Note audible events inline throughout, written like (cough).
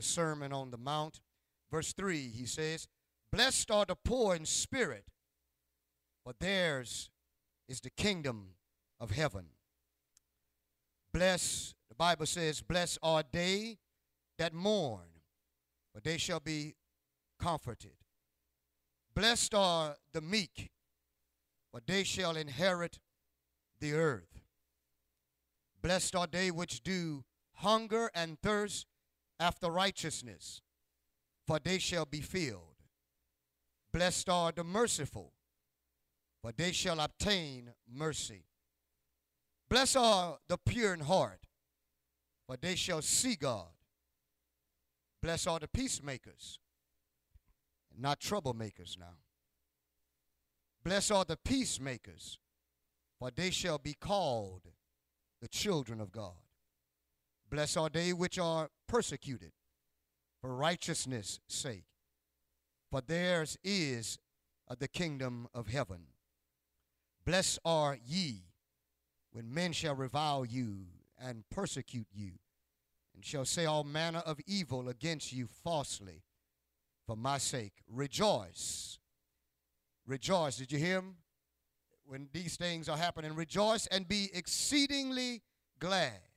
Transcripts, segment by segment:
the Sermon on the Mount. Verse 3, he says, Blessed are the poor in spirit, for theirs is the kingdom of heaven. Bless, the Bible says, Blessed are they that mourn, for they shall be comforted. Blessed are the meek, for they shall inherit the earth. Blessed are they which do hunger and thirst after righteousness, for they shall be filled. Blessed are the merciful, for they shall obtain mercy. Blessed are the pure in heart, for they shall see God. Blessed are the peacemakers, not troublemakers now. Blessed are the peacemakers, for they shall be called the children of God. Blessed are they which are persecuted for righteousness' sake, for theirs is uh, the kingdom of heaven. Blessed are ye when men shall revile you and persecute you, and shall say all manner of evil against you falsely for my sake. Rejoice. Rejoice. Did you hear him? When these things are happening, rejoice and be exceedingly glad.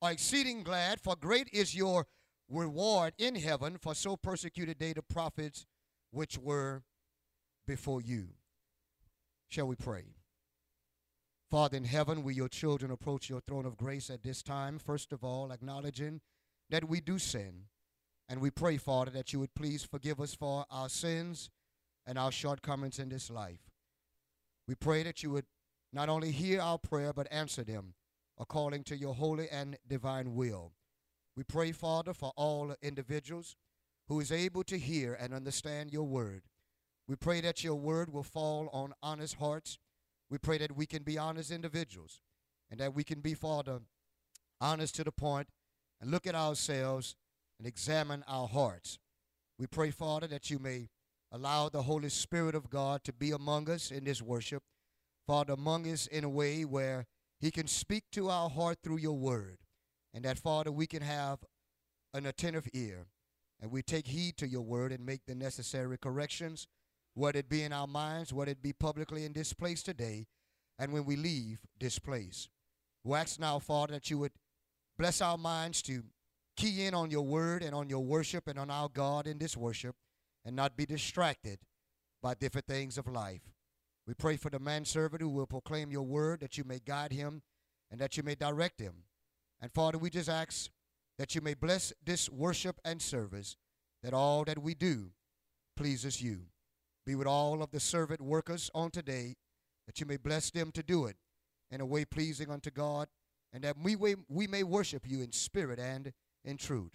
Or exceeding glad, for great is your reward in heaven, for so persecuted they the prophets which were before you. Shall we pray? Father in heaven, we, your children, approach your throne of grace at this time. First of all, acknowledging that we do sin. And we pray, Father, that you would please forgive us for our sins and our shortcomings in this life. We pray that you would not only hear our prayer, but answer them according to your holy and divine will. We pray, Father, for all individuals who is able to hear and understand your word. We pray that your word will fall on honest hearts we pray that we can be honest individuals and that we can be, Father, honest to the point and look at ourselves and examine our hearts. We pray, Father, that you may allow the Holy Spirit of God to be among us in this worship. Father, among us in a way where he can speak to our heart through your word. And that, Father, we can have an attentive ear. And we take heed to your word and make the necessary corrections whether it be in our minds, whether it be publicly in this place today, and when we leave this place. We ask now, Father, that you would bless our minds to key in on your word and on your worship and on our God in this worship and not be distracted by different things of life. We pray for the manservant who will proclaim your word, that you may guide him and that you may direct him. And Father, we just ask that you may bless this worship and service, that all that we do pleases you. Be with all of the servant workers on today, that you may bless them to do it in a way pleasing unto God, and that we, we may worship you in spirit and in truth.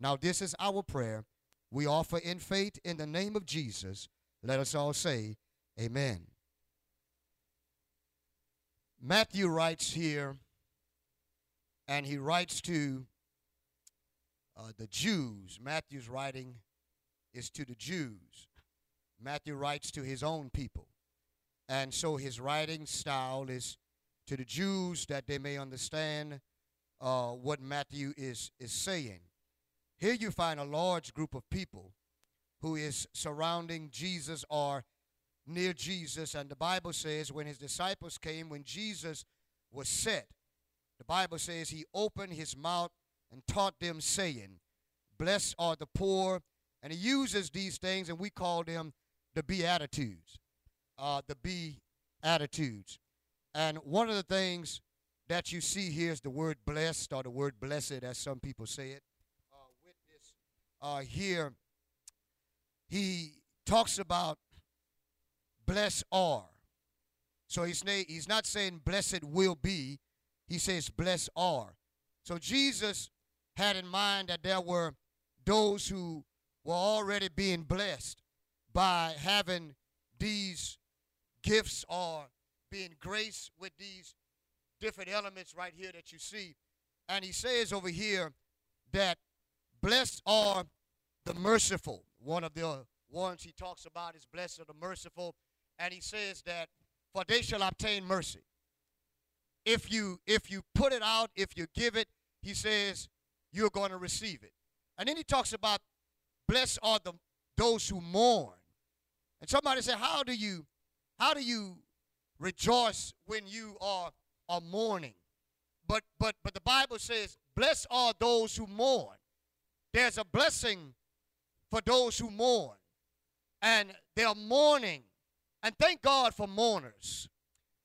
Now, this is our prayer. We offer in faith in the name of Jesus. Let us all say, Amen. Matthew writes here, and he writes to uh, the Jews. Matthew's writing is to the Jews. Matthew writes to his own people. And so his writing style is to the Jews that they may understand uh, what Matthew is, is saying. Here you find a large group of people who is surrounding Jesus or near Jesus. And the Bible says when his disciples came, when Jesus was set, the Bible says he opened his mouth and taught them, saying, Blessed are the poor. And he uses these things, and we call them the Beatitudes. Uh, the Beatitudes. And one of the things that you see here is the word blessed or the word blessed, as some people say it. Uh, with this uh, here, he talks about blessed are. So he's, na- he's not saying blessed will be, he says blessed are. So Jesus had in mind that there were those who were already being blessed by having these gifts or being graced with these different elements right here that you see. And he says over here that blessed are the merciful. One of the ones he talks about is blessed are the merciful. And he says that for they shall obtain mercy. If you if you put it out, if you give it, he says you're going to receive it. And then he talks about blessed are the those who mourn. And somebody said, How do you how do you rejoice when you are are mourning? But but but the Bible says, Blessed are those who mourn. There's a blessing for those who mourn. And they're mourning. And thank God for mourners.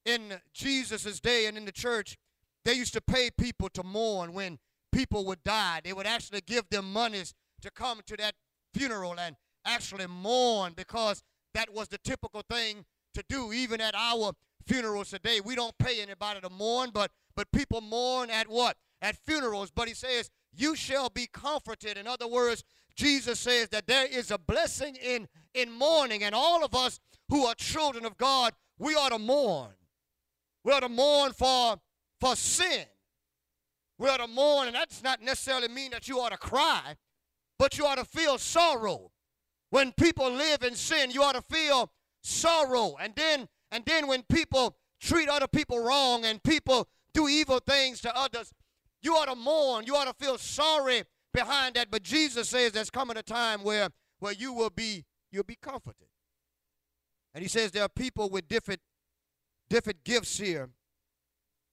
In Jesus' day and in the church, they used to pay people to mourn when people would die. They would actually give them monies to come to that funeral and actually mourn because that was the typical thing to do. Even at our funerals today, we don't pay anybody to mourn, but but people mourn at what? At funerals. But he says, "You shall be comforted." In other words, Jesus says that there is a blessing in in mourning, and all of us who are children of God, we ought to mourn. We ought to mourn for for sin. We ought to mourn, and that does not necessarily mean that you ought to cry, but you ought to feel sorrow. When people live in sin, you ought to feel sorrow. And then, and then when people treat other people wrong and people do evil things to others, you ought to mourn. You ought to feel sorry behind that. But Jesus says there's coming a time where, where you will be you'll be comforted. And he says there are people with different different gifts here.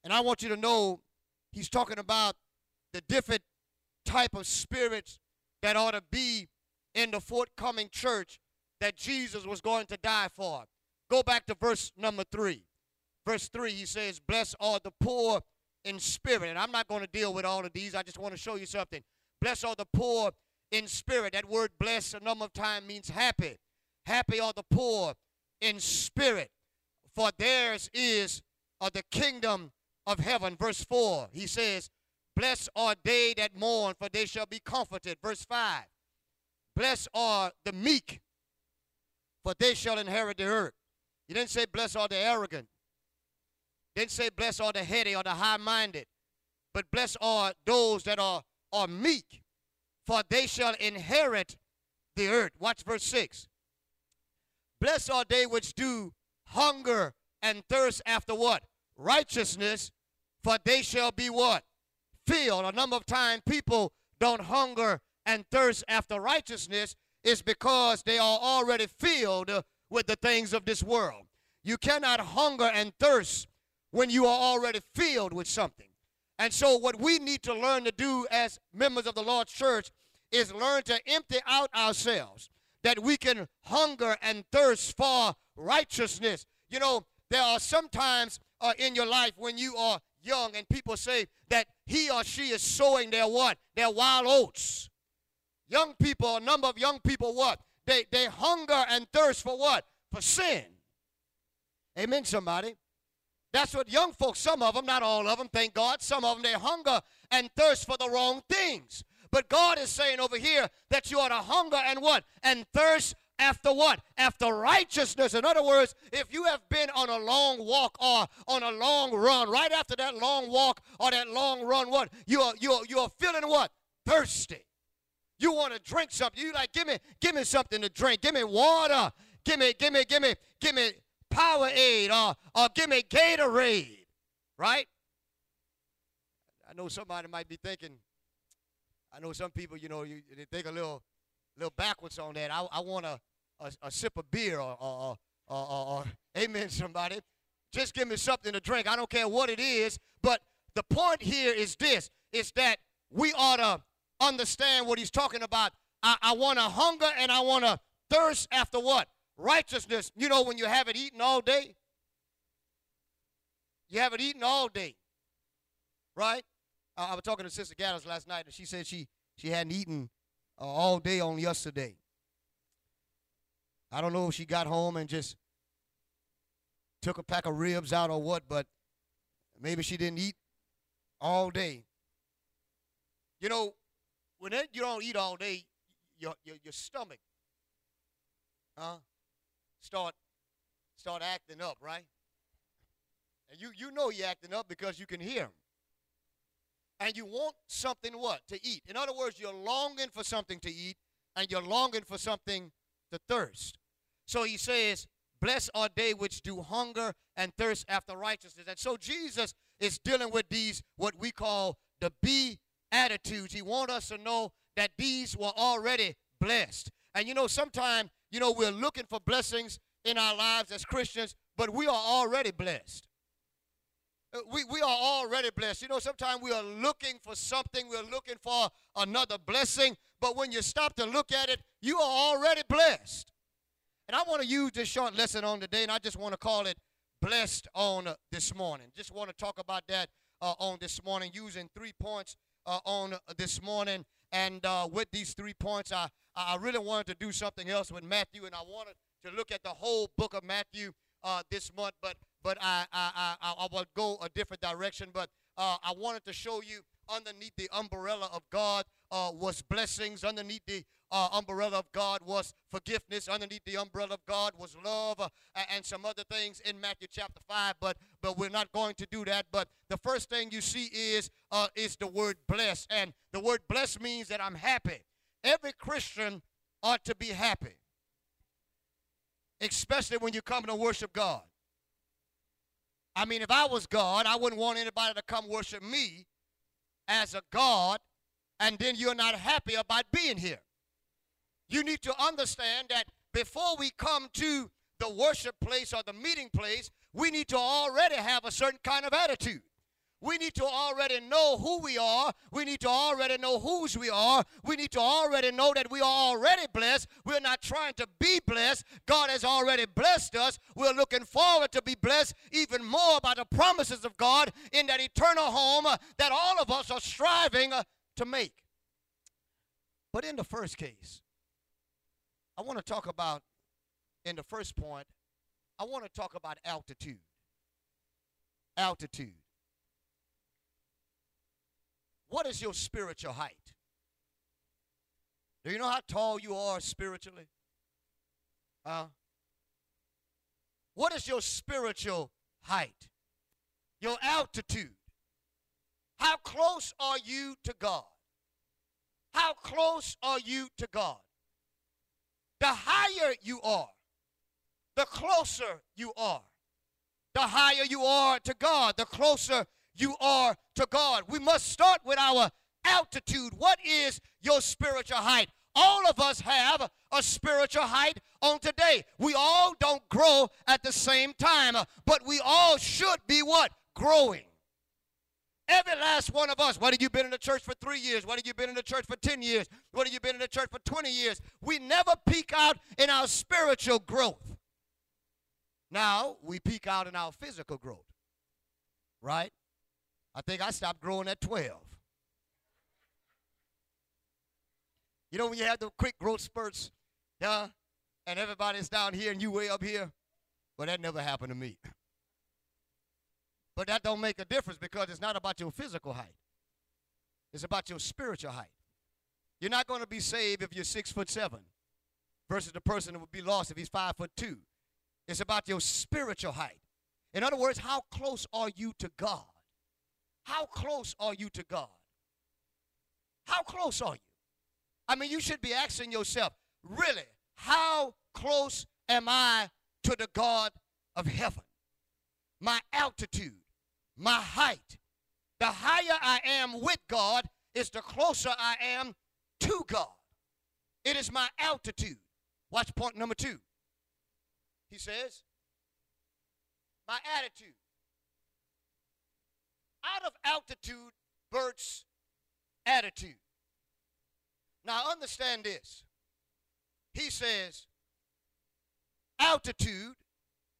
And I want you to know he's talking about the different type of spirits that ought to be in the forthcoming church that Jesus was going to die for. Go back to verse number three. Verse three, he says, Blessed are the poor in spirit. And I'm not going to deal with all of these. I just want to show you something. Blessed are the poor in spirit. That word blessed a number of times means happy. Happy are the poor in spirit, for theirs is uh, the kingdom of heaven. Verse 4, he says, Blessed are they that mourn, for they shall be comforted. Verse 5, Blessed are the meek, for they shall inherit the earth. He didn't say, Blessed are the arrogant. Didn't say, Blessed are the heady or the high minded. But blessed are those that are, are meek, for they shall inherit the earth. Watch verse 6. Blessed are they which do hunger and thirst after what? Righteousness, for they shall be what? Filled. A number of times people don't hunger and thirst after righteousness is because they are already filled with the things of this world. You cannot hunger and thirst when you are already filled with something. And so, what we need to learn to do as members of the Lord's church is learn to empty out ourselves that we can hunger and thirst for righteousness. You know, there are sometimes uh, in your life when you are young and people say that he or she is sowing their what? Their wild oats. Young people, a number of young people, what? They, they hunger and thirst for what? For sin. Amen, somebody. That's what young folks, some of them, not all of them, thank God, some of them, they hunger and thirst for the wrong things. But God is saying over here that you ought to hunger and what? And thirst after what? After righteousness. In other words, if you have been on a long walk or on a long run, right after that long walk or that long run, what? You are you are, you are feeling what? Thirsty. You want to drink something. You like, give me, give me something to drink. Give me water. Give me, give me, give me, give me Powerade or, or give me Gatorade. Right? I know somebody might be thinking, I know some people, you know, you, they think a little, little backwards on that. I, I want a, a, a sip of beer or, or, or, or, amen, somebody. Just give me something to drink. I don't care what it is. But the point here is this, is that we ought to understand what he's talking about. I, I want to hunger and I want to thirst after what? Righteousness. You know, when you have it eaten all day, you have it eaten all day, right? I, I was talking to Sister Gaddis last night, and she said she she hadn't eaten uh, all day on yesterday. I don't know if she got home and just took a pack of ribs out or what, but maybe she didn't eat all day. You know, when it, you don't eat all day, your, your, your stomach, huh, start, start acting up, right? And you, you know you're acting up because you can hear. And you want something what? To eat. In other words, you're longing for something to eat and you're longing for something to thirst. So he says, Blessed are they which do hunger and thirst after righteousness. And so Jesus is dealing with these, what we call the B attitudes. He wants us to know that these were already blessed. And you know, sometimes, you know, we're looking for blessings in our lives as Christians, but we are already blessed. Uh, we, we are already blessed. You know, sometimes we are looking for something, we're looking for another blessing, but when you stop to look at it, you are already blessed. And I want to use this short lesson on today, and I just want to call it Blessed on uh, this morning. Just want to talk about that uh, on this morning, using three points uh, on uh, this morning. And uh, with these three points, I, I really wanted to do something else with Matthew, and I wanted to look at the whole book of Matthew uh, this month, but but I, I, I, I will go a different direction. But uh, I wanted to show you underneath the umbrella of God uh, was blessings. Underneath the uh, umbrella of God was forgiveness. Underneath the umbrella of God was love uh, and some other things in Matthew chapter 5. But but we're not going to do that. But the first thing you see is uh, is the word bless. And the word bless means that I'm happy. Every Christian ought to be happy especially when you come to worship God. I mean, if I was God, I wouldn't want anybody to come worship me as a God, and then you're not happy about being here. You need to understand that before we come to the worship place or the meeting place, we need to already have a certain kind of attitude. We need to already know who we are. We need to already know whose we are. We need to already know that we are already blessed. We're not trying to be blessed. God has already blessed us. We're looking forward to be blessed even more by the promises of God in that eternal home uh, that all of us are striving uh, to make. But in the first case, I want to talk about, in the first point, I want to talk about altitude. Altitude. What is your spiritual height? Do you know how tall you are spiritually? Huh? What is your spiritual height? Your altitude? How close are you to God? How close are you to God? The higher you are, the closer you are. The higher you are to God, the closer you are to God. We must start with our altitude. What is your spiritual height? All of us have a spiritual height on today. We all don't grow at the same time, but we all should be what? Growing. Every last one of us, what have you been in the church for three years? What have you been in the church for 10 years? What have you been in the church for 20 years? We never peak out in our spiritual growth. Now, we peak out in our physical growth, right? I think I stopped growing at 12. You know when you have the quick growth spurts, yeah, and everybody's down here and you way up here? Well, that never happened to me. But that don't make a difference because it's not about your physical height. It's about your spiritual height. You're not going to be saved if you're six foot seven versus the person that would be lost if he's five foot two. It's about your spiritual height. In other words, how close are you to God? How close are you to God? How close are you? I mean, you should be asking yourself, really, how close am I to the God of heaven? My altitude, my height. The higher I am with God is the closer I am to God. It is my altitude. Watch point number two. He says, my attitude out of altitude births attitude. Now, understand this. He says, altitude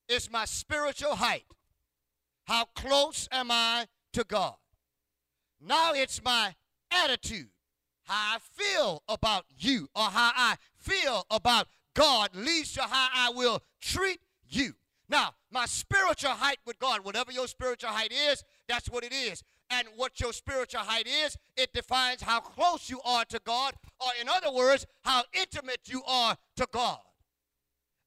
is my spiritual height. How close am I to God? Now it's my attitude, how I feel about you or how I feel about God leads to how I will treat you. Now, my spiritual height with God, whatever your spiritual height is, that's what it is. And what your spiritual height is, it defines how close you are to God, or in other words, how intimate you are to God.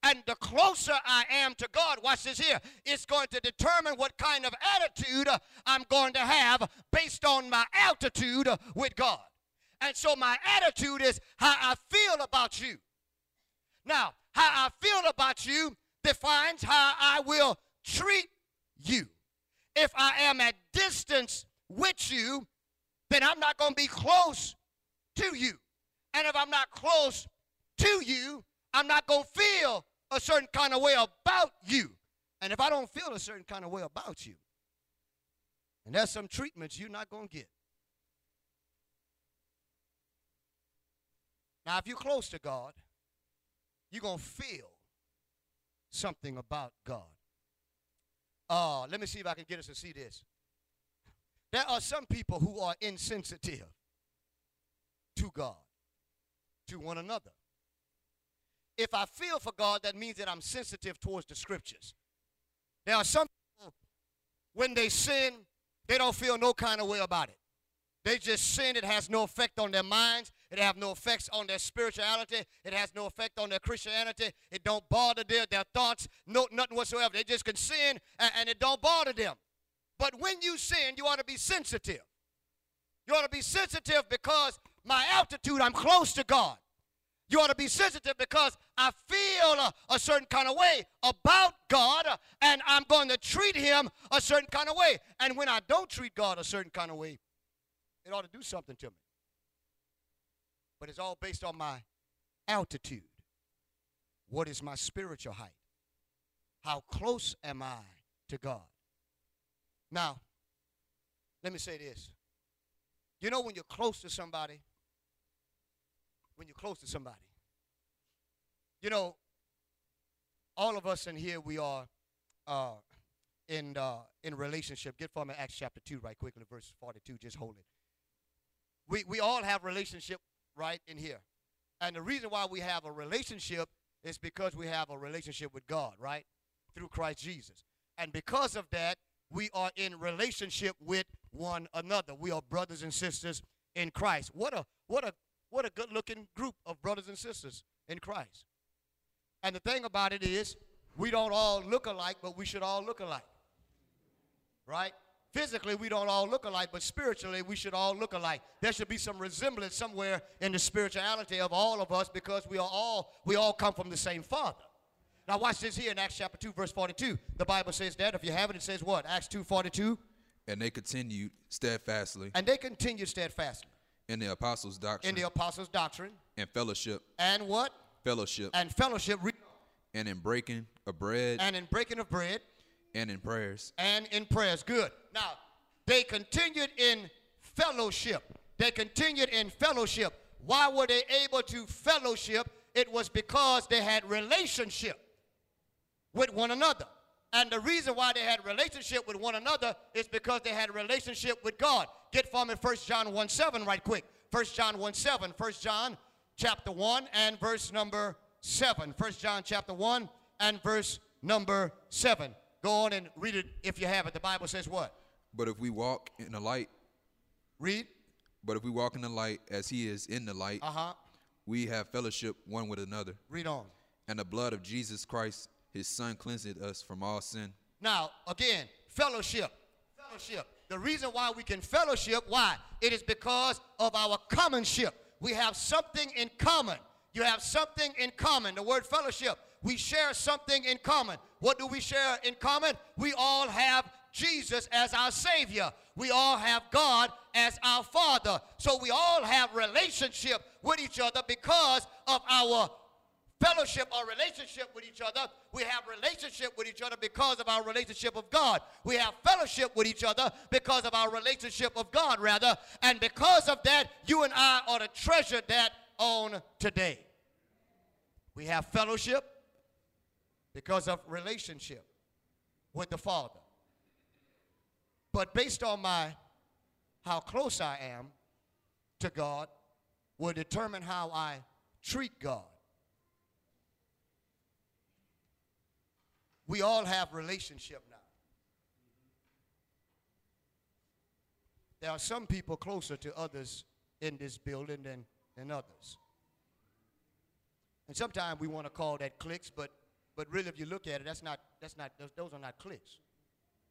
And the closer I am to God, watch this here, it's going to determine what kind of attitude I'm going to have based on my altitude with God. And so my attitude is how I feel about you. Now, how I feel about you defines how I will treat you. If I am at distance with you, then I'm not going to be close to you. And if I'm not close to you, I'm not going to feel a certain kind of way about you. And if I don't feel a certain kind of way about you, and there's some treatments you're not going to get. Now, if you're close to God, you're going to feel something about God. Uh, let me see if I can get us to see this. There are some people who are insensitive to God, to one another. If I feel for God, that means that I'm sensitive towards the scriptures. There are some people, when they sin, they don't feel no kind of way about it. They just sin. It has no effect on their minds. It have no effects on their spirituality. It has no effect on their Christianity. It don't bother their, their thoughts, no, nothing whatsoever. They just can sin and, and it don't bother them. But when you sin, you ought to be sensitive. You ought to be sensitive because my altitude, I'm close to God. You ought to be sensitive because I feel a, a, certain kind of way about God uh, and I'm going to treat him a certain kind of way. And when I don't treat God a certain kind of way, it ought to do something to me. But it's all based on my altitude. What is my spiritual height? How close am I to God? Now, let me say this. You know when you're close to somebody, when you're close to somebody. You know, all of us in here, we are uh, in uh, in relationship. Get me Acts chapter 2 right quickly, verse 42. Just hold it. We, we all have relationship right in here. And the reason why we have a relationship is because we have a relationship with God, right? Through Christ Jesus. And because of that, we are in relationship with one another. We are brothers and sisters in Christ. What a what a what a good looking group of brothers and sisters in Christ. And the thing about it is, we don't all look alike, but we should all look alike. Right? Physically, we don't all look alike, but spiritually, we should all look alike. There should be some resemblance somewhere in the spirituality of all of us because we are all we all come from the same Father. Now watch this here in Acts chapter 2, verse 42. The Bible says that. If you have it, it says what? Acts 2, 42. And they continued steadfastly. And they continued steadfastly in the apostles' doctrine. In the apostles' doctrine. And fellowship. And what? Fellowship. And fellowship. And in breaking of bread. And in breaking of bread. And in prayers. And in prayers. Good. Now, they continued in fellowship. They continued in fellowship. Why were they able to fellowship? It was because they had relationship with one another. And the reason why they had relationship with one another is because they had relationship with God. Get for me 1 John 1 7 right quick. 1 John 1 7. 1 John chapter 1 and verse number 7. 1 John chapter 1 and verse number 7. Go on and read it if you have it. The Bible says what? But if we walk in the light, read. But if we walk in the light as he is in the light, uh-huh. we have fellowship one with another. Read on. And the blood of Jesus Christ his son cleansed us from all sin. Now, again, fellowship. Fellowship. The reason why we can fellowship, why? It is because of our commonship. We have something in common. You have something in common. The word fellowship. We share something in common. What do we share in common? We all have Jesus as our Savior. We all have God as our Father. So we all have relationship with each other because of our fellowship or relationship with each other. We have relationship with each other because of our relationship of God. We have fellowship with each other because of our relationship of God, rather. And because of that, you and I ought to treasure that on today. We have fellowship because of relationship with the Father. But based on my how close I am to God will determine how I treat God. We all have relationship now. There are some people closer to others in this building than, than others. And sometimes we want to call that cliques, but but really if you look at it, that's not that's not those, those are not cliques.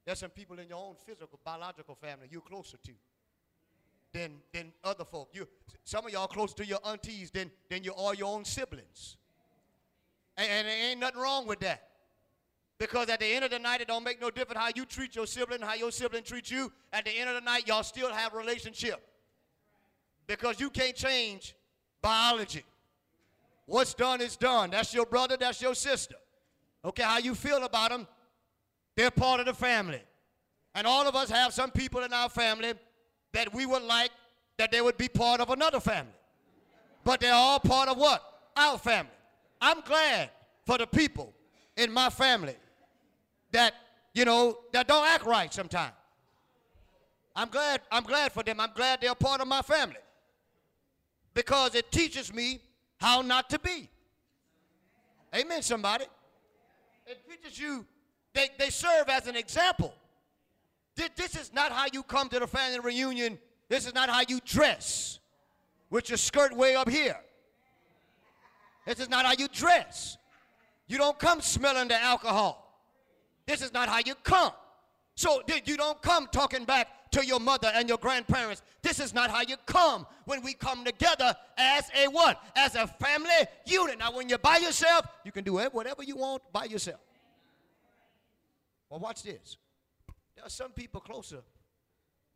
There's some people in your own physical, biological family you're closer to than than other folk. You some of y'all closer to your aunties than than you are your own siblings. And, and there ain't nothing wrong with that. Because at the end of the night, it don't make no difference how you treat your sibling, how your sibling treats you. At the end of the night, y'all still have relationship. Because you can't change biology. What's done is done. That's your brother, that's your sister. Okay, how you feel about them, they're part of the family. And all of us have some people in our family that we would like that they would be part of another family. But they're all part of what? Our family. I'm glad for the people in my family that, you know, that don't act right sometimes. I'm glad, I'm glad for them. I'm glad they're part of my family. Because it teaches me how not to be. Amen, somebody. It teaches you, they, they serve as an example. This, is not how you come to the family reunion. This is not how you dress with your skirt way up here. This is not how you dress. You don't come smelling the alcohol. This is not how you come. So you don't come talking back to your mother and your grandparents. This is not how you come when we come together as a what? As a family unit. Now, when you're by yourself, you can do whatever you want by yourself. Well, watch this. There are some people closer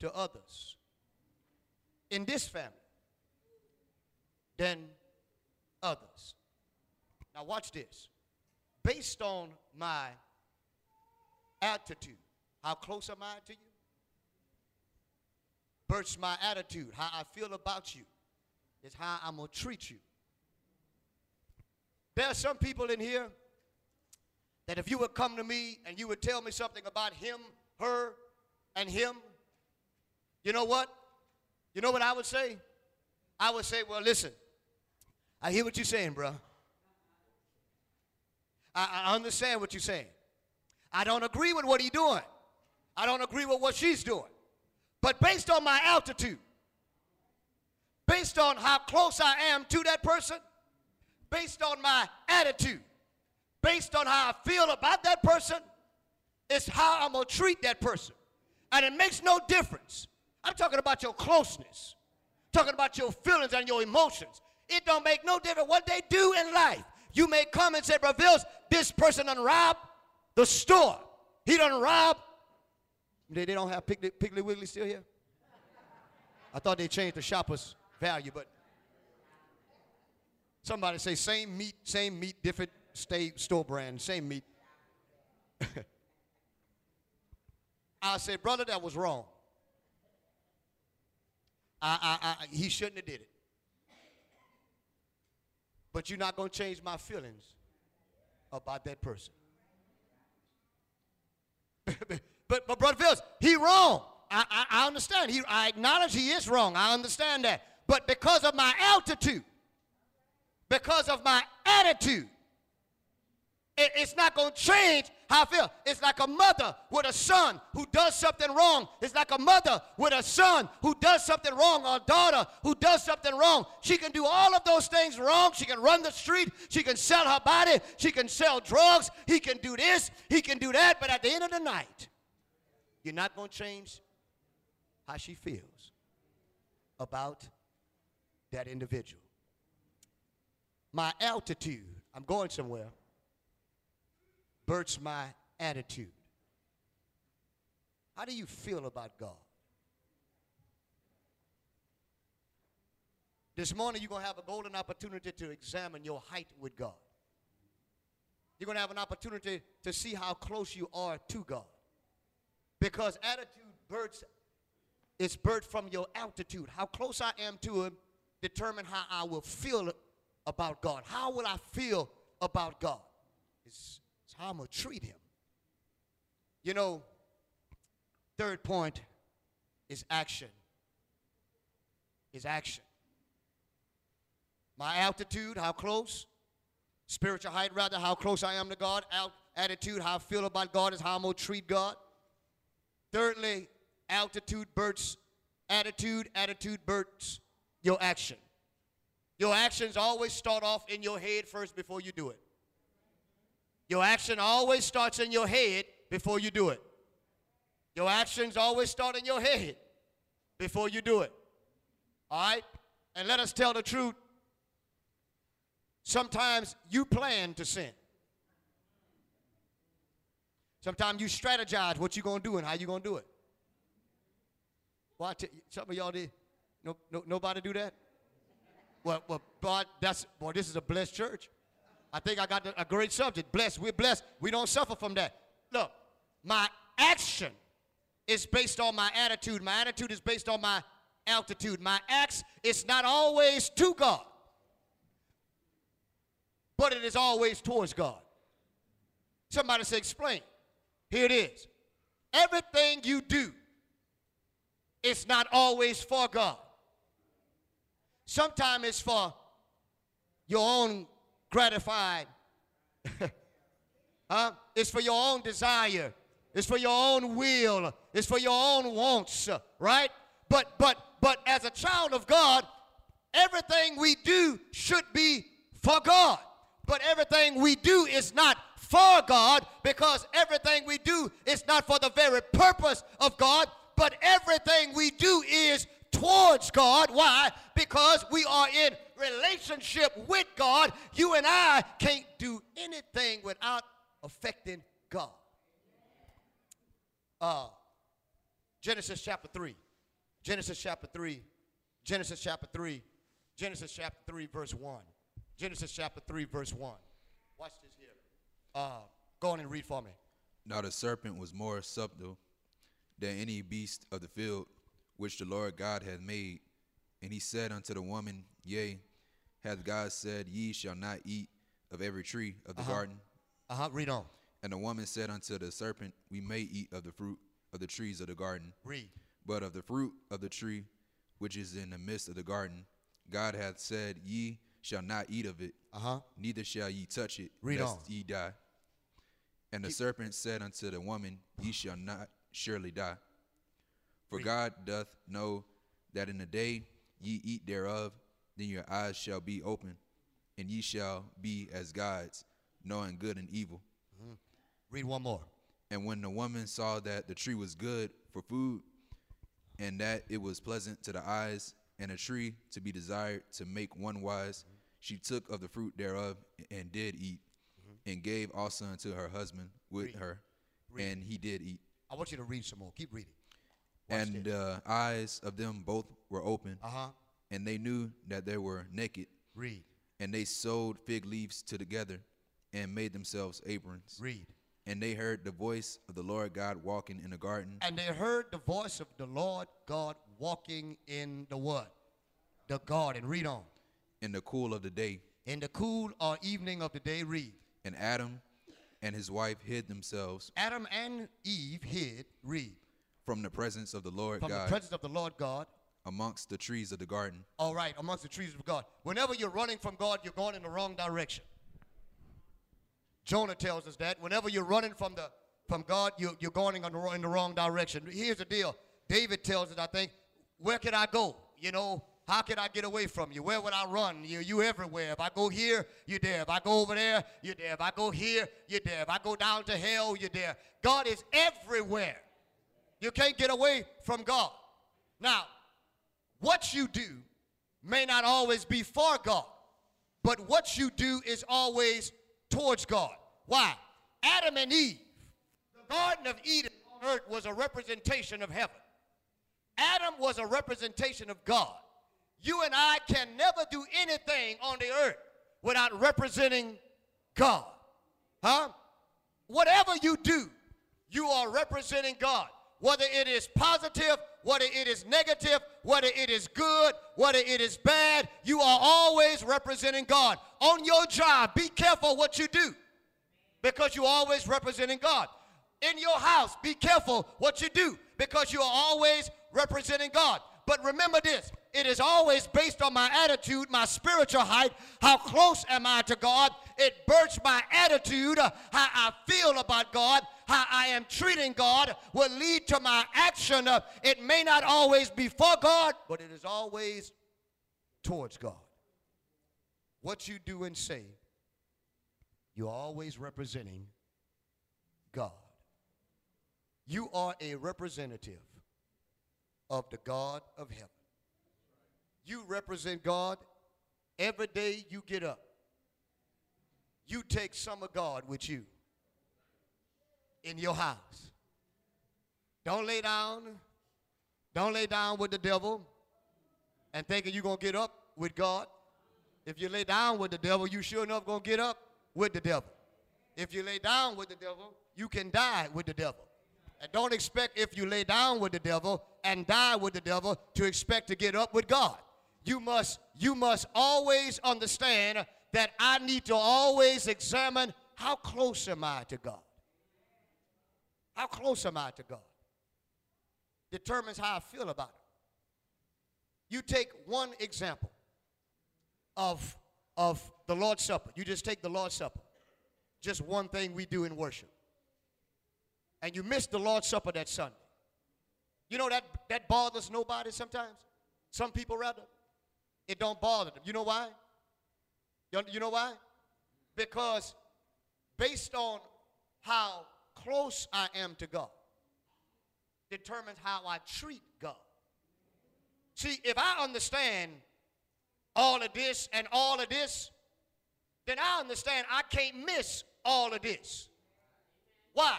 to others in this family than others. Now, watch this. Based on my attitude, how close am I to you? Births my attitude, how I feel about you, is how I'm going to treat you. There are some people in here that if you would come to me and you would tell me something about him, her, and him, you know what? You know what I would say? I would say, well, listen, I hear what you're saying, bro. I, I understand what you're saying. I don't agree with what he's doing. I don't agree with what she's doing. But based on my altitude, based on how close I am to that person, based on my attitude, based on how I feel about that person, it's how I'm going to treat that person. And it makes no difference. I'm talking about your closeness, talking about your feelings and your emotions. It don't make no difference what they do in life. You may come and say, Brother this person done robbed the store. He done robbed. They, they don't have Piggly, Piggly Wiggly still here? I thought they changed the shopper's value, but somebody say same meat, same meat, different state store brand, same meat. (laughs) I said, brother, that was wrong. I, I, I, he shouldn't have did it. But you're not going to change my feelings about that person. (laughs) but, but Brother Phillips, he wrong. I, I, I understand. He, I acknowledge he is wrong. I understand that. But because of my altitude, because of my attitude, it, it's not going to change how I feel. It's like a mother with a son who does something wrong. It's like a mother with a son who does something wrong, or a daughter who does something wrong. She can do all of those things wrong. She can run the street. She can sell her body. She can sell drugs. He can do this. He can do that. But at the end of the night, you're not going to change how she feels about that individual. My altitude, I'm going somewhere births my attitude. How do you feel about God? This morning, you're going to have a golden opportunity to examine your height with God. You're going to have an opportunity to see how close you are to God. Because attitude births, it's birthed from your altitude. How close I am to Him determine how I will feel about God. How will I feel about God? It's I'm going to treat him. You know, third point is action. Is action. My altitude, how close. Spiritual height, rather, how close I am to God. Alt- attitude, how I feel about God, is how I'm going to treat God. Thirdly, altitude births attitude, attitude births your action. Your actions always start off in your head first before you do it. Your action always starts in your head before you do it. Your actions always start in your head before you do it. All right? And let us tell the truth. Sometimes you plan to sin. Sometimes you strategize what you're going to do and how you're going to do it. Well, some of y'all did. No, no, nobody do that? Well, well, but that's boy. This is a blessed church. I think I got a great subject. Blessed. We're blessed. We don't suffer from that. Look, my action is based on my attitude. My attitude is based on my altitude. My acts is not always to God, but it is always towards God. Somebody say, explain. Here it is. Everything you do is not always for God. Sometimes it's for your own gratified. (laughs) huh? It's for your own desire. It's for your own will. It's for your own wants, right? But but but as a child of God, everything we do should be for God. But everything we do is not for God because everything we do is not for the very purpose of God, but everything we do is God. Why? Because we are in relationship with God. You and I can't do anything without affecting God. Uh, Genesis chapter 3. Genesis chapter 3. Genesis chapter 3. Genesis chapter 3, verse 1. Genesis chapter 3, verse 1. Watch this here. Uh, go on and read for me. Now the serpent was more subtle than any beast of the field which the Lord God had made. And he said unto the woman, Yea, hath God said, Ye shall not eat of every tree of the garden? Uh huh. Read on. And the woman said unto the serpent, We may eat of the fruit of the trees of the garden, Read. but of the fruit of the tree which is in the midst of the garden, God hath said, Ye shall not eat of it, Uh huh. neither shall ye touch it, Read lest on. ye die. And the serpent said unto the woman, Ye shall not surely die. For God doth know that in the day ye eat thereof, then your eyes shall be open, and ye shall be as gods, knowing good and evil. Mm-hmm. Read one more. And when the woman saw that the tree was good for food, and that it was pleasant to the eyes, and a tree to be desired to make one wise, mm-hmm. she took of the fruit thereof and did eat, mm-hmm. and gave also unto her husband with Read. her, Read. and he did eat. I want you to read some more. Keep reading. And the eyes of them both were open, Uh huh. and they knew that they were naked, Read. and they sewed fig leaves to together, and made themselves aprons. Read. And they heard the voice of the Lord God walking in the garden, And they heard the voice of the Lord God walking in the what? The garden. Read on. in the cool of the day. In the cool or evening of the day, read. And Adam and his wife hid themselves Adam and Eve hid, read, from the presence of the Lord from God the presence of the Lord God. amongst the trees of the garden. All right, amongst the trees of God. Whenever you're running from God, you're going in the wrong direction. Jonah tells us that. Whenever you're running from the from God, you're, you're going in the, wrong- in the wrong direction. Here's the deal. David tells us, I think, where could I go? You know, how could I get away from you? Where would I run? You you everywhere. If I go here, you're there. If I go over there, you're there. If I go here, you're there. If I go down to hell, you're there. God is everywhere. You can't get away from God. Now, what you do may not always be for God, but what you do is always towards God. Why? Adam and Eve, the Garden of Eden on earth was a representation of heaven. Adam was a representation of God. You and I can never do anything on the earth without representing God. Huh? Whatever you do, you are representing God. Whether it is positive, whether it is negative, whether it is good, whether it is bad, you are always representing God. On your job, be careful what you do because you're always representing God. In your house, be careful what you do because you are always representing God. But remember this it is always based on my attitude, my spiritual height. How close am I to God? It births my attitude, uh, how I feel about God, how I am treating God will lead to my action. Uh, It may not always be for God, but it is always towards God. What you do and say, you're always representing God. You are a representative of the God of heaven. You represent God every day you get up. You take some of God with you in your house. Don't lay down. Don't lay down with the devil and thinking you're going to get up with God. If you lay down with the devil, you sure enough gonna get up with the devil. If you lay down with the devil, you can die with the devil. And don't expect if you lay down with the devil and die with the devil to expect to get up with God. You must you must always understand that I need to always examine how close am I to God? How close am I to God? Determines how I feel about it. You take one example of, of the Lord's Supper. You just take the Lord's Supper. Just one thing we do in worship. And you miss the Lord's Supper that Sunday. You know that, that bothers nobody sometimes? Some people rather. It don't bother them. You know why? You, know why? Because based on how close I am to God determines how I treat God. See, if I understand all of this and all of this, then I understand I can't miss all of this. Why?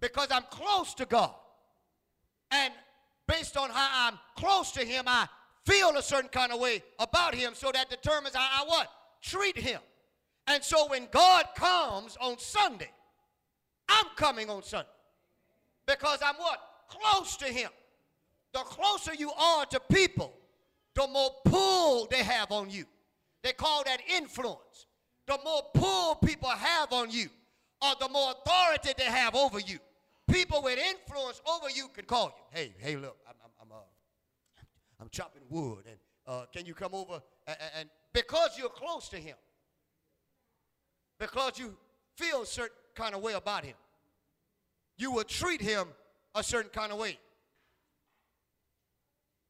Because I'm close to God. And based on how I'm close to Him, I feel a certain kind of way about Him, so that determines how I what? Treat Him. And so when God comes on Sunday, I'm coming on Sunday. Because I'm what? Close to Him. The closer you are to people, the more pull they have on you. They call that influence. The more pull people have on you, or the more authority they have over you. People with influence over you can call you. Hey, hey, look, I'm, I'm, I'm, uh, I'm chopping wood, and uh, can you come over? And, and because you're close to him, because you feel certain kind of way about him, you will treat him a certain kind of way.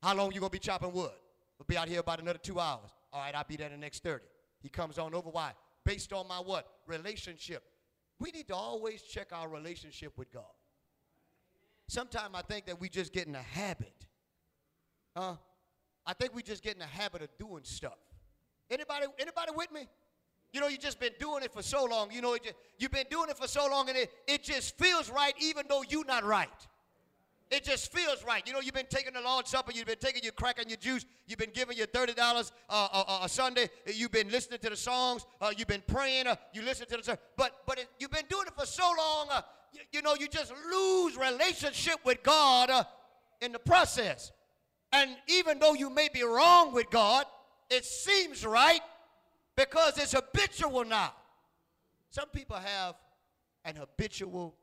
How long you gonna be chopping wood? We'll be out here about another two hours. All right, I'll be there the next 30. He comes on over. Why? Based on my what? Relationship. We need to always check our relationship with God. Sometimes I think that we just get in a habit. Huh? I think we just get in a habit of doing stuff. Anybody, anybody with me? You know, you just been doing it for so long. You know, just, you've been doing it for so long, and it, it just feels right even though you're not right. It just feels right. You know, you've been taking the Lord's Supper, you've been taking your crack and your juice, you've been giving your $30 uh, a, uh, a, Sunday, you've been listening to the songs, uh, you've been praying, uh, you listen to the but but it, you've been doing it for so long, uh, you, you, know, you just lose relationship with God uh, in the process. And even though you may be wrong with God, it seems right because it's habitual now. Some people have an habitual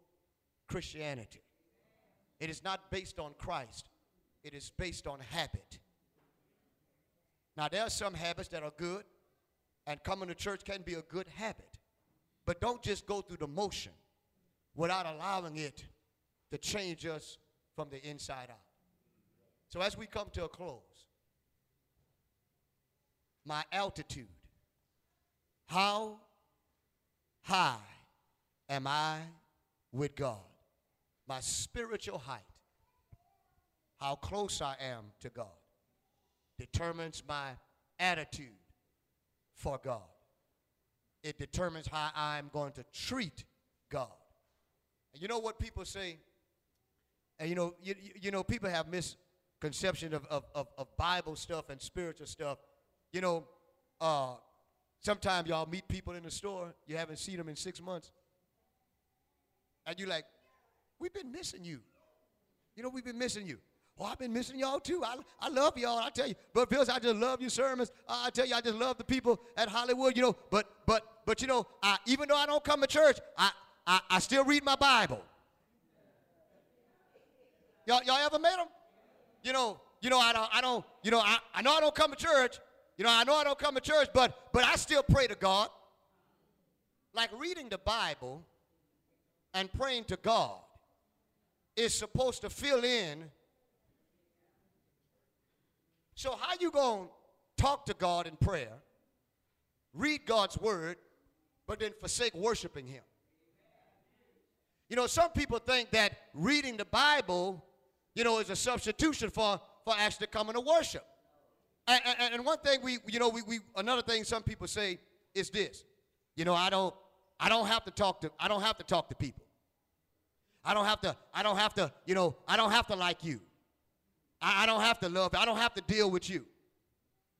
Christianity. It is not based on Christ, it is based on habit. Now, there are some habits that are good, and coming to church can be a good habit. But don't just go through the motion without allowing it to change us from the inside out. So, as we come to a close, my altitude, how high am I with God? my spiritual height, how close I am to God, determines my attitude for God. It determines how I'm going to treat God. And you know what people say? And you know, you, you know, people have misconception of, of, of, of Bible stuff and spiritual stuff. You know, uh, sometimes y'all meet people in the store, you haven't seen them in six months. And you're like, We've been missing you. You know, we've been missing you. Oh, I've been missing y'all too. I, I love y'all. I tell you, but Bills, I just love your sermons. Uh, I tell you, I just love the people at Hollywood. You know, but but but you know, I, even though I don't come to church, I, I I still read my Bible. Y'all y'all ever met them? You know, you know I don't I don't you know I, I know I don't come to church. You know I know I don't come to church, but but I still pray to God. Like reading the Bible and praying to God is supposed to fill in. So how you going to talk to God in prayer, read God's word, but then forsake worshiping him? You know, some people think that reading the Bible, you know, is a substitution for, for actually coming to worship. And, and, one thing we, you know, we, we, another thing some people say is this. You know, I don't, I don't have to talk to, I don't have to talk to people. I don't have to, I don't have to, you know, I don't have to like you. I, I don't have to love, I don't have to deal with you.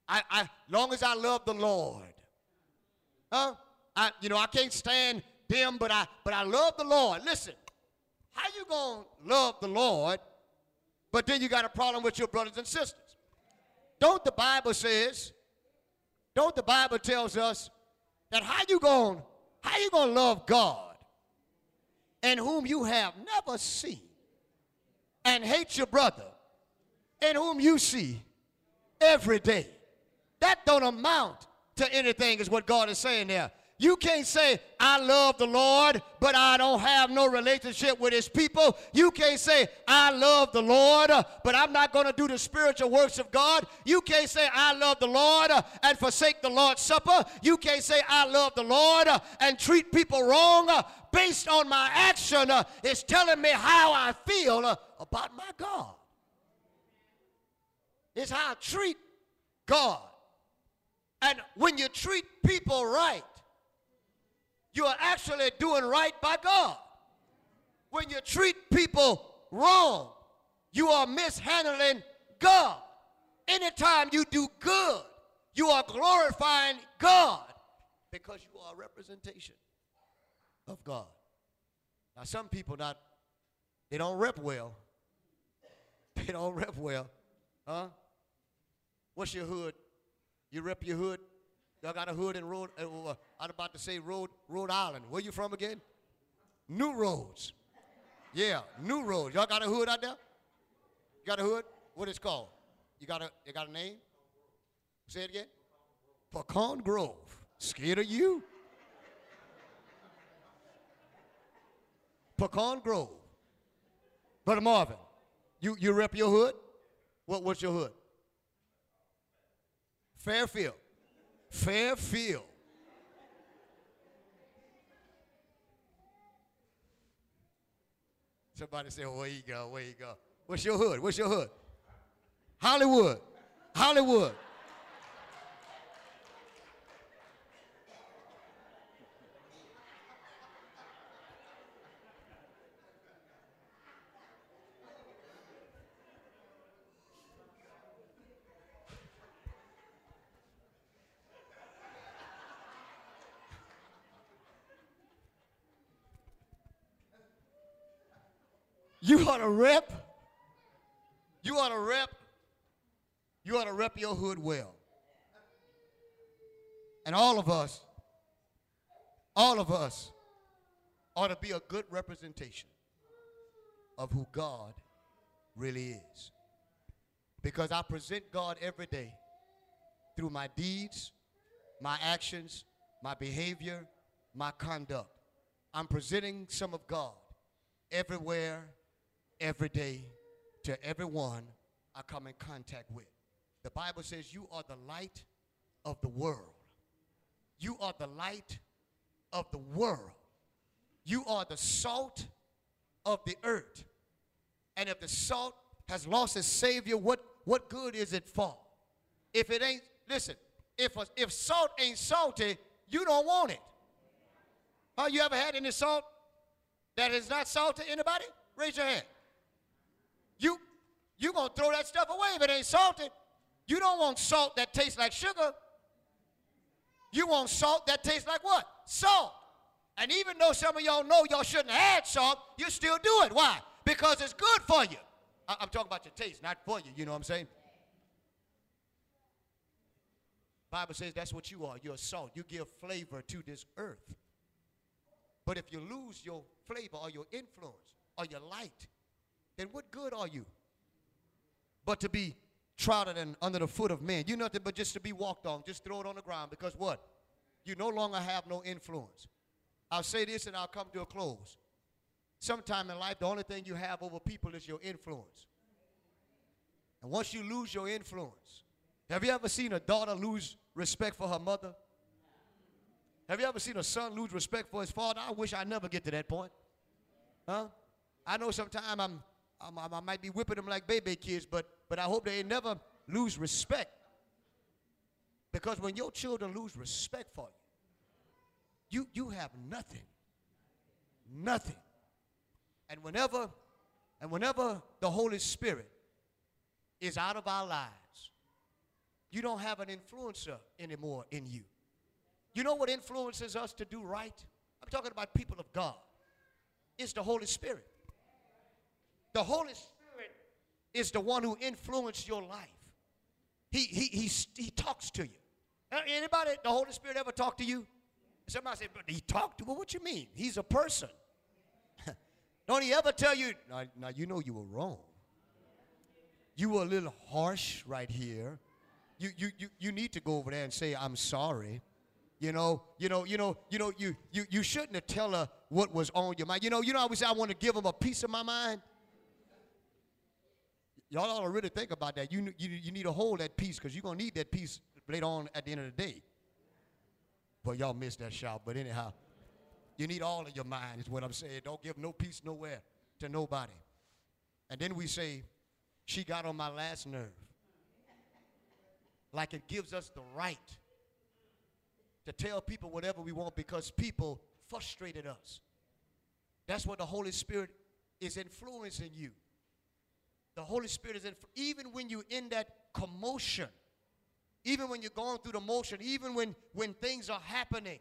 I, I long as I love the Lord. Huh? I, you know, I can't stand them, but I but I love the Lord. Listen, how you gonna love the Lord, but then you got a problem with your brothers and sisters? Don't the Bible says, don't the Bible tells us that how you gonna how you gonna love God and whom you have never seen and hate your brother and whom you see every day. That don't amount to anything is what God is saying there. You can't say, I love the Lord, but I don't have no relationship with his people. You can't say, I love the Lord, but I'm not going to do the spiritual works of God. You can't say, I love the Lord and forsake the Lord's Supper. You can't say, I love the Lord and treat people wrong based on my action. It's telling me how I feel about my God. It's how I treat God. And when you treat people right, you are actually doing right by God. When you treat people wrong, you are mishandling God. Anytime you do good, you are glorifying God because you are a representation of God. Now, some people not, they don't rep well. (laughs) They don't rep well. Huh? What's your hood? You rep your hood? Y'all got a hood in Rhode, I'm about to say Rhode, Rhode Island. Where you from again? New Roads. Yeah, New Roads. Y'all got a hood out there? You got a hood? What is called? You got a, you got a name? Say it again. Pecan Grove. Scared of you? Pecan Grove. Brother Marvin, you, you rep your hood? What, what's your hood? Fairfield. Fairfield. Somebody say, oh, where you go, where you go. What's your hood? What's your hood? Hollywood. Hollywood. You ought to rep. You ought to rep. You ought to rep your hood well. And all of us, all of us ought to be a good representation of who God really is. Because I present God every day through my deeds, my actions, my behavior, my conduct. I'm presenting some of God everywhere every day to everyone I come in contact with. The Bible says you are the light of the world. You are the light of the world. You are the salt of the earth. And if the salt has lost its savior, what, what good is it for? If it ain't, listen, if, a, if salt ain't salty, you don't want it. Have you ever had any salt that is not salty? Anybody? Raise your hand. You you gonna throw that stuff away if it ain't salted. You don't want salt that tastes like sugar. You want salt that tastes like what? Salt. And even though some of y'all know y'all shouldn't add salt, you still do it. Why? Because it's good for you. I- I'm talking about your taste, not for you. You know what I'm saying? Bible says that's what you are. You're salt. You give flavor to this earth. But if you lose your flavor or your influence or your light, then what good are you? But to be trodden and under the foot of men. You nothing but just to be walked on. Just throw it on the ground because what? You no longer have no influence. I'll say this and I'll come to a close. Sometime in life, the only thing you have over people is your influence. And once you lose your influence, have you ever seen a daughter lose respect for her mother? Have you ever seen a son lose respect for his father? I wish I never get to that point. Huh? I know sometimes I'm, I'm, i might be whipping them like baby kids, but, but I hope they never lose respect. Because when your children lose respect for you, you, you have nothing. Nothing. And whenever, and whenever the Holy Spirit is out of our lives, you don't have an influencer anymore in you. You know what influences us to do right? I'm talking about people of God. It's the Holy Spirit. The Holy Spirit is the one who influenced your life. He, he, he, he talks to you. Anybody, the Holy Spirit ever talk to you? Somebody said, but he talked to, well, what you mean? He's a person. (laughs) Don't he ever tell you, now, now you know you were wrong. You were a little harsh right here. You, you, you, you need to go over there and say, I'm sorry. You know, you know, you know, you know, you, you, you shouldn't have tell her what was on your mind. You know, you know, I always say I want to give them a piece of my mind. Y'all ought to really think about that. You, you, you need to hold that piece because you're going to need that piece later on at the end of the day. But y'all missed that shout. But anyhow, you need all of your mind, is what I'm saying. Don't give no piece nowhere to nobody. And then we say, she got on my last nerve. Like it gives us the right to tell people whatever we want because people frustrated us. That's what the Holy Spirit is influencing you. The Holy Spirit is in, even when you're in that commotion, even when you're going through the motion, even when, when things are happening,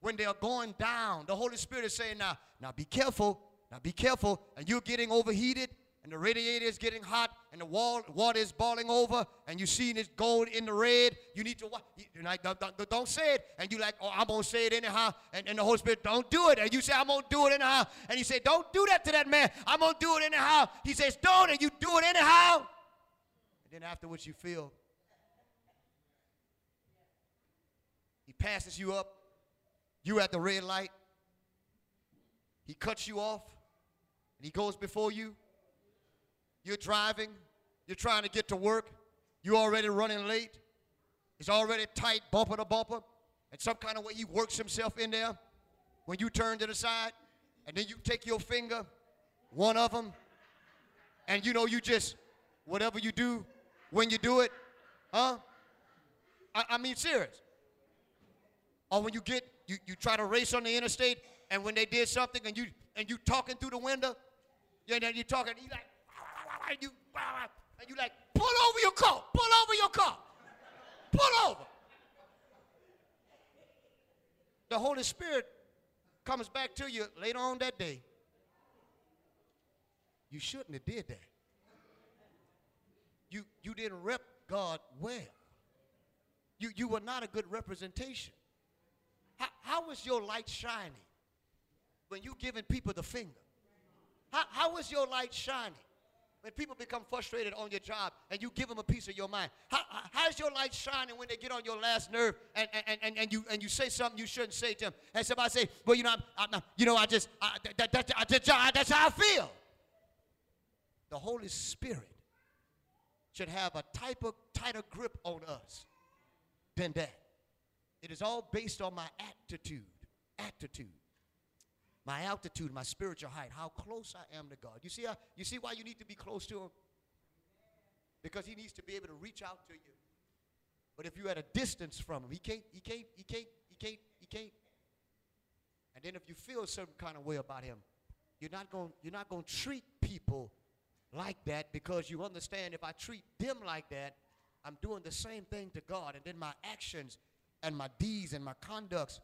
when they are going down, the Holy Spirit is saying, now, now be careful, now be careful, and you're getting overheated, and the radiator is getting hot and the wall, water is boiling over and you see it going in the red, you need to like, don't, say it. And you like, oh, I'm going to say it anyhow. And, and the Holy Spirit, don't do it. And you say, I'm going to do it anyhow. And you say, don't do that to that man. I'm going to do it anyhow. He says, don't, and you do it anyhow. And then afterwards you feel, he passes you up. You at the red light. He cuts you off. And he goes before you you're driving, you're trying to get to work, you're already running late. It's already tight, bumper to bumper. And some kind of way he works himself in there. When you turn to the side, and then you take your finger, one of them, and you know, you just, whatever you do, when you do it, huh? I, I mean, serious. Or when you get, you, you try to race on the interstate, and when they did something, and you and you talking through the window, yeah, then you talking, you like, and you uh, and you like pull over your car, pull over your car, pull over. The Holy Spirit comes back to you later on that day. You shouldn't have did that. You you didn't rep God well. You you were not a good representation. How, how was your light shining when you giving people the finger? How, how was your light shining? When people become frustrated on your job and you give them a piece of your mind how, how's your light shining when they get on your last nerve and, and, and, and, you, and you say something you shouldn't say to them? And somebody say well you know I'm, I'm, you know i just I, that, that, that, that's how i feel. The holy spirit should have a type of tighter grip on us than that. It is all based on my attitude attitude my altitude, my spiritual height, how close I am to God. You see, how, you see why you need to be close to Him? Because He needs to be able to reach out to you. But if you're at a distance from Him, He can't, He can't, He can't, He can't, He can't. And then if you feel a certain kind of way about Him, you're not going you're not going to treat people like that because you understand if I treat them like that, I'm doing the same thing to God. And then my actions and my deeds and my conducts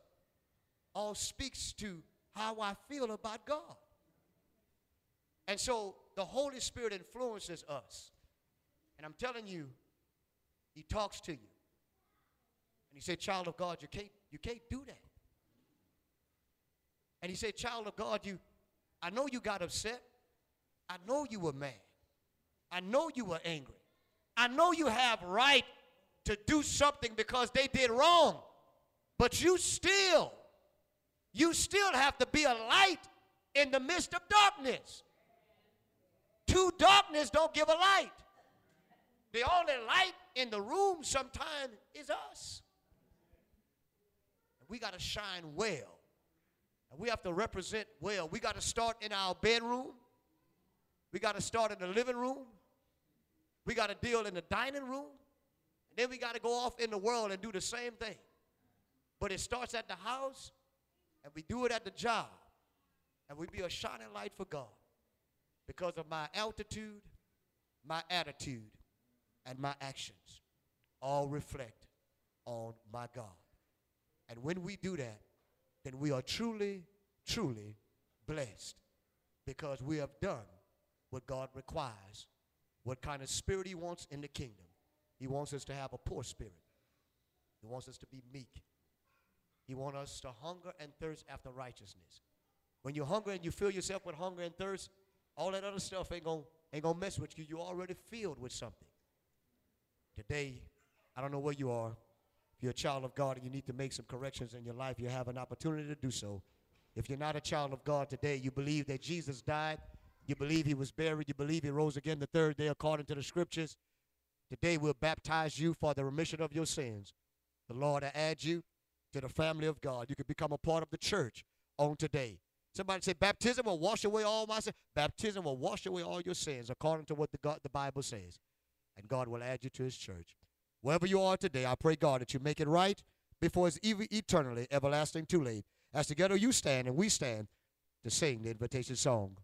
all speaks to how I feel about God. And so the Holy Spirit influences us. And I'm telling you, He talks to you. And He said, Child of God, you can't, you can't do that. And He said, Child of God, you, I know you got upset. I know you were mad. I know you were angry. I know you have right to do something because they did wrong. But you still you still have to be a light in the midst of darkness. Two darkness don't give a light. The only light in the room sometimes is us. We got to shine well. And we have to represent well. We got to start in our bedroom. We got to start in the living room. We got to deal in the dining room. And then we got to go off in the world and do the same thing. But it starts at the house and we do it at the job, and we be a shining light for God because of my altitude, my attitude, and my actions. all reflect on my God. And when we do that, then we are truly, truly blessed because we have done what God requires, what kind of spirit He wants in the kingdom. He wants us to have a poor spirit, He wants us to be meek. He wants us to hunger and thirst after righteousness. When you're hungry and you fill yourself with hunger and thirst, all that other stuff ain't gonna, ain't gonna mess with you. You're already filled with something. Today, I don't know where you are. If you're a child of God and you need to make some corrections in your life, you have an opportunity to do so. If you're not a child of God today, you believe that Jesus died, you believe he was buried, you believe he rose again the third day according to the scriptures. Today we'll baptize you for the remission of your sins. The Lord will add you to the family of God. You can become a part of the church on today. Somebody say, baptism will wash away all my sins. Baptism will wash away all your sins according to what the, God, the Bible says. And God will add you to his church. Wherever you are today, I pray, God, that you make it right before it's eternally, everlasting too late. As together you stand and we stand to sing the invitation song.